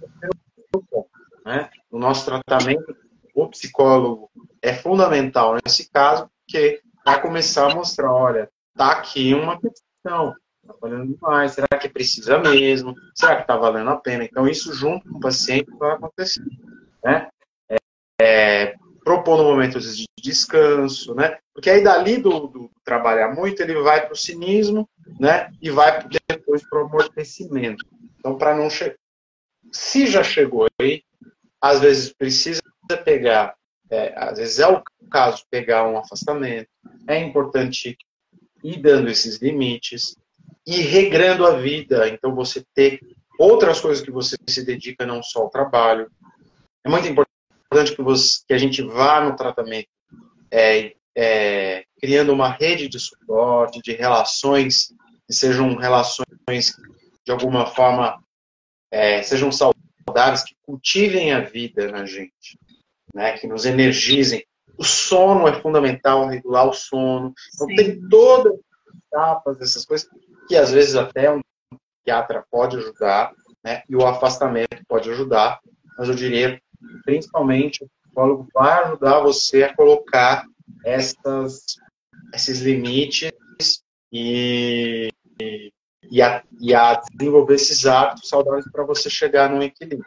ponto. Né? No nosso tratamento, o psicólogo é fundamental nesse caso, porque vai começar a mostrar, olha, tá aqui uma questão, tá valendo demais, será que precisa mesmo? Será que está valendo a pena? Então, isso junto com o paciente vai acontecer. Né? É, é, propondo momentos de descanso, né? Porque aí dali do, do trabalhar muito, ele vai para o cinismo, né? E vai depois para o amortecimento. Então, para não chegar. Se já chegou aí, às vezes precisa pegar, é, às vezes é o caso pegar um afastamento. É importante ir dando esses limites e regrando a vida. Então, você ter outras coisas que você se dedica, não só ao trabalho. É muito importante importante que, você, que a gente vá no tratamento é, é, criando uma rede de suporte, de relações, que sejam relações de alguma forma é, sejam saudáveis, que cultivem a vida na gente, né, que nos energizem. O sono é fundamental, regular o sono. Então Sim. tem todas as etapas dessas coisas que às vezes até um psiquiatra pode ajudar, né, e o afastamento pode ajudar, mas eu diria principalmente o psicólogo vai ajudar você a colocar essas, esses limites e, e, a, e a desenvolver esses hábitos saudáveis para você chegar num equilíbrio.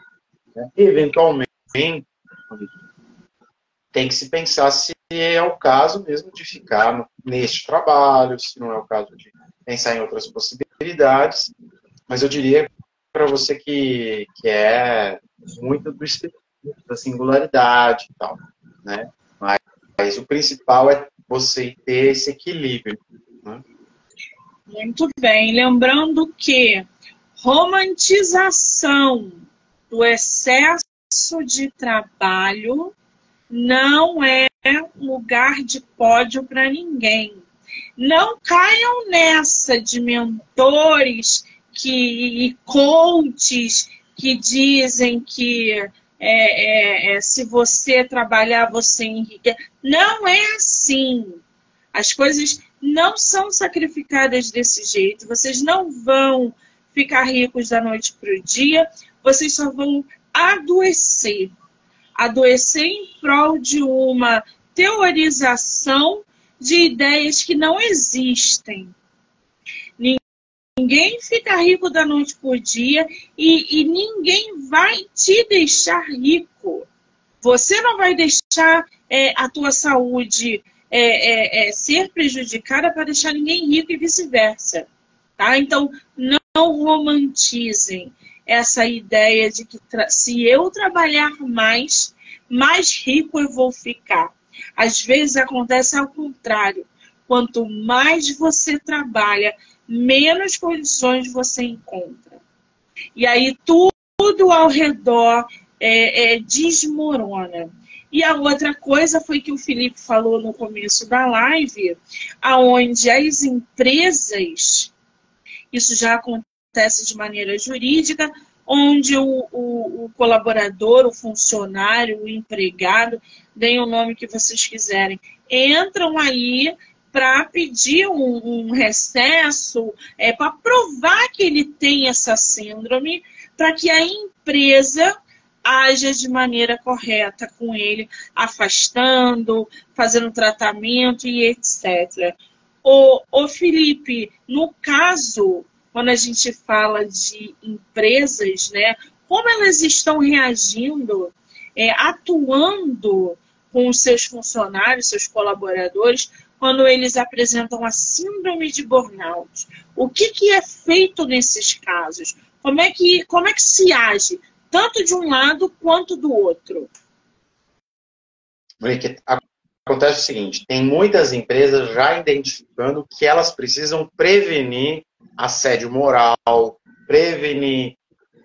Né? Eventualmente, tem que se pensar se é o caso mesmo de ficar neste trabalho, se não é o caso de pensar em outras possibilidades, mas eu diria para você que, que é muito do espírito da singularidade e tal, né? Mas, mas, o principal é você ter esse equilíbrio. Né? Muito bem. Lembrando que romantização do excesso de trabalho não é lugar de pódio para ninguém. Não caiam nessa de mentores que, e coaches que dizem que é, é, é, se você trabalhar, você enriquece. Não é assim. As coisas não são sacrificadas desse jeito. Vocês não vão ficar ricos da noite para o dia, vocês só vão adoecer. Adoecer em prol de uma teorização de ideias que não existem. Ninguém fica rico da noite por dia e, e ninguém vai te deixar rico. Você não vai deixar é, a tua saúde é, é, é ser prejudicada para deixar ninguém rico e vice-versa. Tá? Então, não romantizem essa ideia de que se eu trabalhar mais, mais rico eu vou ficar. Às vezes acontece ao contrário. Quanto mais você trabalha, menos condições você encontra. E aí tudo ao redor é, é, desmorona. E a outra coisa foi que o Felipe falou no começo da live, aonde as empresas, isso já acontece de maneira jurídica, onde o, o, o colaborador, o funcionário, o empregado, deem o nome que vocês quiserem, entram aí para pedir um, um, recesso, é, para provar que ele tem essa síndrome, para que a empresa haja de maneira correta com ele, afastando, fazendo tratamento e etc. O, o Felipe, no caso, quando a gente fala de empresas, né, como elas estão reagindo, é, atuando com os seus funcionários, seus colaboradores, quando eles apresentam a síndrome de burnout. O que, que é feito nesses casos? Como é que, como é que se age? tanto de um lado quanto do outro? acontece o seguinte: tem muitas empresas já identificando que elas precisam prevenir assédio moral, prevenir,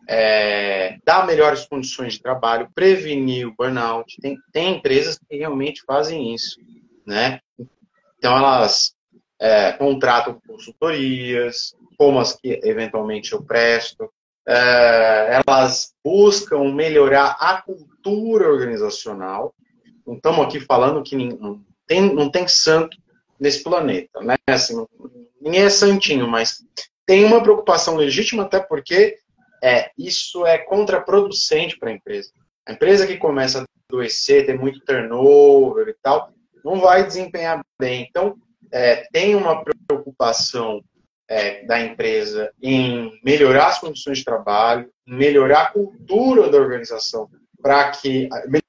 é, dar melhores condições de trabalho, prevenir o burnout. Tem, tem empresas que realmente fazem isso, né? Então elas é, contratam consultorias, como as que eventualmente eu presto, é, elas buscam melhorar a cultura organizacional. Não estamos aqui falando que não tem, não tem santo nesse planeta, né? Assim, ninguém é santinho, mas tem uma preocupação legítima, até porque é, isso é contraproducente para a empresa. A empresa que começa a adoecer, ter muito turnover e tal, não vai desempenhar bem. Então, é, tem uma preocupação é, da empresa em melhorar as condições de trabalho, melhorar a cultura da organização, para que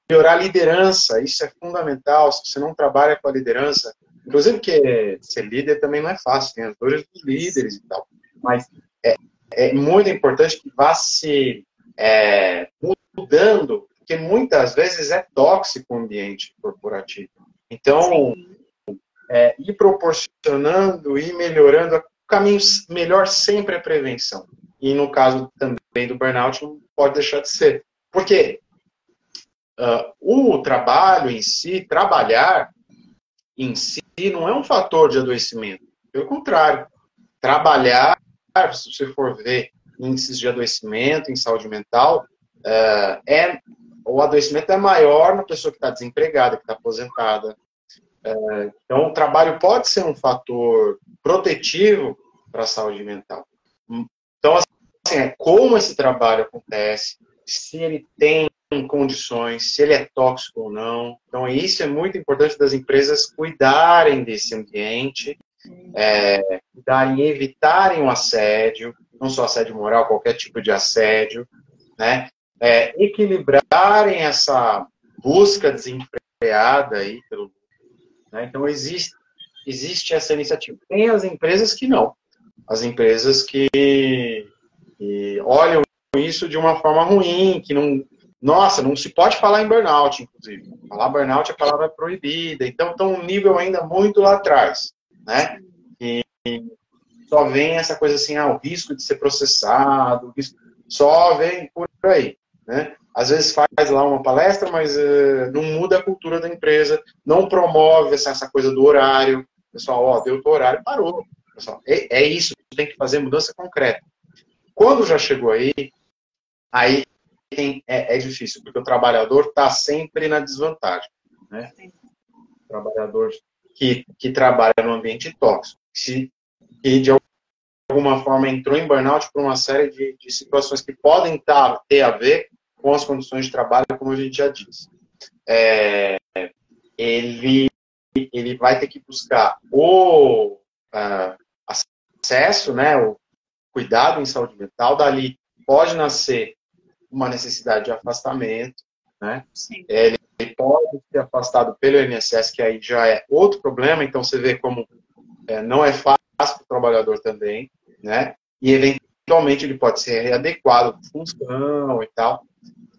melhorar a liderança, isso é fundamental. Se você não trabalha com a liderança, inclusive porque ser líder também não é fácil, tem as dores dos líderes e tal, mas é, é muito importante que vá se é, mudando, porque muitas vezes é tóxico o ambiente corporativo. Então, é, ir proporcionando e melhorando o caminho melhor sempre é prevenção. E no caso também do burnout, não pode deixar de ser. Porque uh, o trabalho em si, trabalhar em si, não é um fator de adoecimento. Pelo contrário, trabalhar, se você for ver índices de adoecimento em saúde mental, uh, é o adoecimento é maior na pessoa que está desempregada, que está aposentada, é, então, o trabalho pode ser um fator protetivo para a saúde mental. Então, assim, é como esse trabalho acontece, se ele tem condições, se ele é tóxico ou não. Então, isso é muito importante das empresas cuidarem desse ambiente, é, cuidarem, evitarem o assédio, não só assédio moral, qualquer tipo de assédio, né? É, equilibrarem essa busca desenfreada aí pelo né? Então, existe, existe essa iniciativa. Tem as empresas que não. As empresas que, que olham isso de uma forma ruim, que não. Nossa, não se pode falar em burnout, inclusive. Falar burnout é palavra proibida. Então, estão um nível ainda muito lá atrás. Né? E só vem essa coisa assim, ah, o risco de ser processado, risco... só vem por aí. Né? às vezes faz lá uma palestra, mas uh, não muda a cultura da empresa, não promove essa, essa coisa do horário. Pessoal, ó, deu o horário, parou. Pessoal, é, é, isso, tem que fazer mudança concreta. Quando já chegou aí, aí é, é, difícil, porque o trabalhador está sempre na desvantagem. Né? O trabalhador que, que trabalha no ambiente tóxico, que, que de alguma forma entrou em burnout por uma série de, de situações que podem tá, ter a ver com as condições de trabalho, como a gente já disse. É, ele, ele vai ter que buscar o uh, acesso, né, o cuidado em saúde mental, dali pode nascer uma necessidade de afastamento, né? Ele, ele pode ser afastado pelo INSS, que aí já é outro problema, então você vê como é, não é fácil para o trabalhador também, né? E eventualmente ele pode ser readequado de função e tal.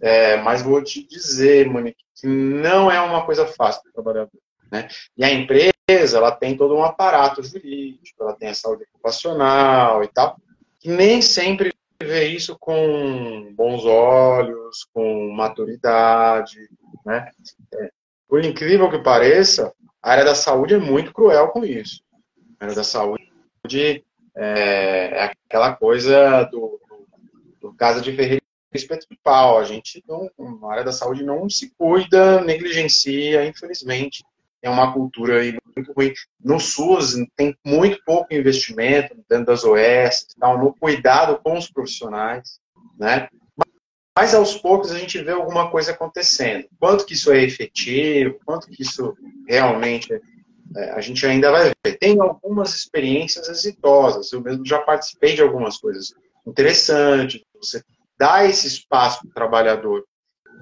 É, mas vou te dizer, Monique, que não é uma coisa fácil para o trabalhador. Né? E a empresa, ela tem todo um aparato jurídico, ela tem a saúde ocupacional e tal, que nem sempre vê isso com bons olhos, com maturidade, né? É, por incrível que pareça, a área da saúde é muito cruel com isso. A área da saúde é, é aquela coisa do, do, do casa de ferreiro espeto de pau. A gente, não, na área da saúde, não se cuida, negligencia, infelizmente. É uma cultura aí muito ruim. No SUS, tem muito pouco investimento dentro das OS, tal, no cuidado com os profissionais, né? Mas aos poucos a gente vê alguma coisa acontecendo. Quanto que isso é efetivo, quanto que isso realmente é, a gente ainda vai ver. Tem algumas experiências exitosas. Eu mesmo já participei de algumas coisas interessantes. Você dar esse espaço para o trabalhador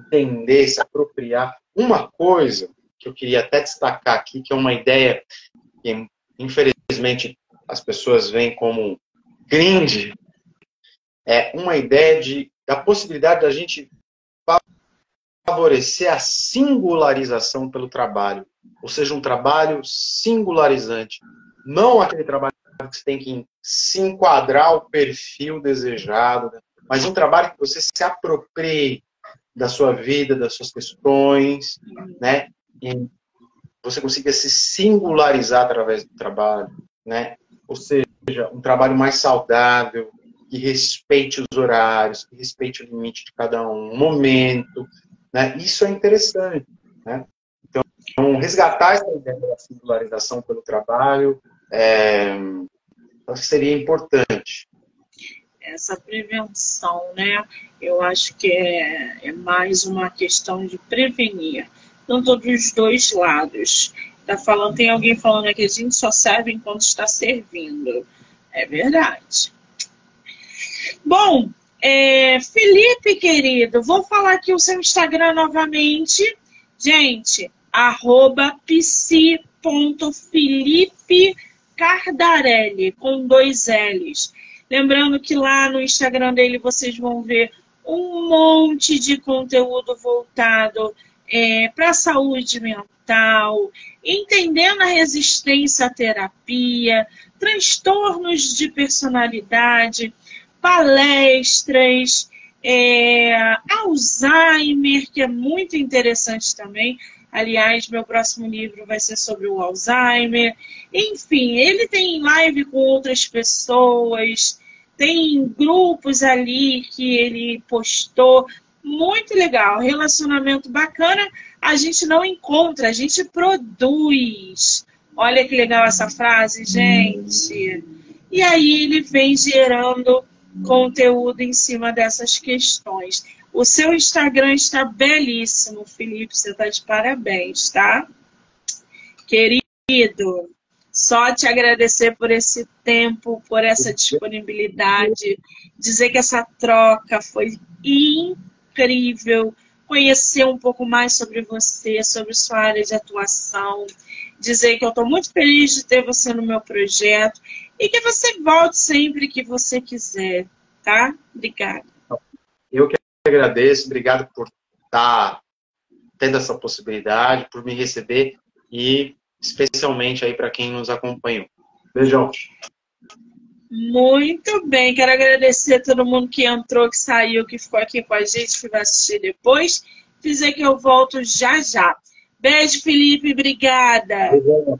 entender, se apropriar. Uma coisa que eu queria até destacar aqui, que é uma ideia que, infelizmente, as pessoas veem como cringe, é uma ideia de da possibilidade da gente favorecer a singularização pelo trabalho, ou seja, um trabalho singularizante, não aquele trabalho que você tem que se enquadrar o perfil desejado, né? Mas um trabalho que você se aproprie da sua vida, das suas questões, né? E você consiga se singularizar através do trabalho, né? Ou seja, um trabalho mais saudável, que respeite os horários, que respeite o limite de cada um, momento, né? Isso é interessante, né? Então, resgatar essa ideia da singularização pelo trabalho é, seria importante. Essa prevenção, né? Eu acho que é, é mais uma questão de prevenir, tanto dos dois lados. Tá falando, tem alguém falando aqui, a gente só serve enquanto está servindo. É verdade. Bom, é, Felipe, querido, vou falar aqui o seu Instagram novamente. Gente, arroba psi.felipe com dois L's. Lembrando que lá no Instagram dele vocês vão ver um monte de conteúdo voltado é, para a saúde mental, entendendo a resistência à terapia, transtornos de personalidade, palestras, é, Alzheimer, que é muito interessante também. Aliás, meu próximo livro vai ser sobre o Alzheimer. Enfim, ele tem live com outras pessoas, tem grupos ali que ele postou. Muito legal, relacionamento bacana. A gente não encontra, a gente produz. Olha que legal essa frase, gente. E aí ele vem gerando conteúdo em cima dessas questões. O seu Instagram está belíssimo, Felipe. Você está de parabéns, tá? Querido, só te agradecer por esse tempo, por essa disponibilidade, dizer que essa troca foi incrível, conhecer um pouco mais sobre você, sobre sua área de atuação, dizer que eu estou muito feliz de ter você no meu projeto e que você volte sempre que você quiser, tá? Obrigada. Agradeço, obrigado por estar tá tendo essa possibilidade, por me receber e especialmente aí para quem nos acompanhou. Beijão. Muito bem, quero agradecer a todo mundo que entrou, que saiu, que ficou aqui com a gente, que vai assistir depois. Dizer que eu volto já já. Beijo, Felipe, obrigada. Beijão.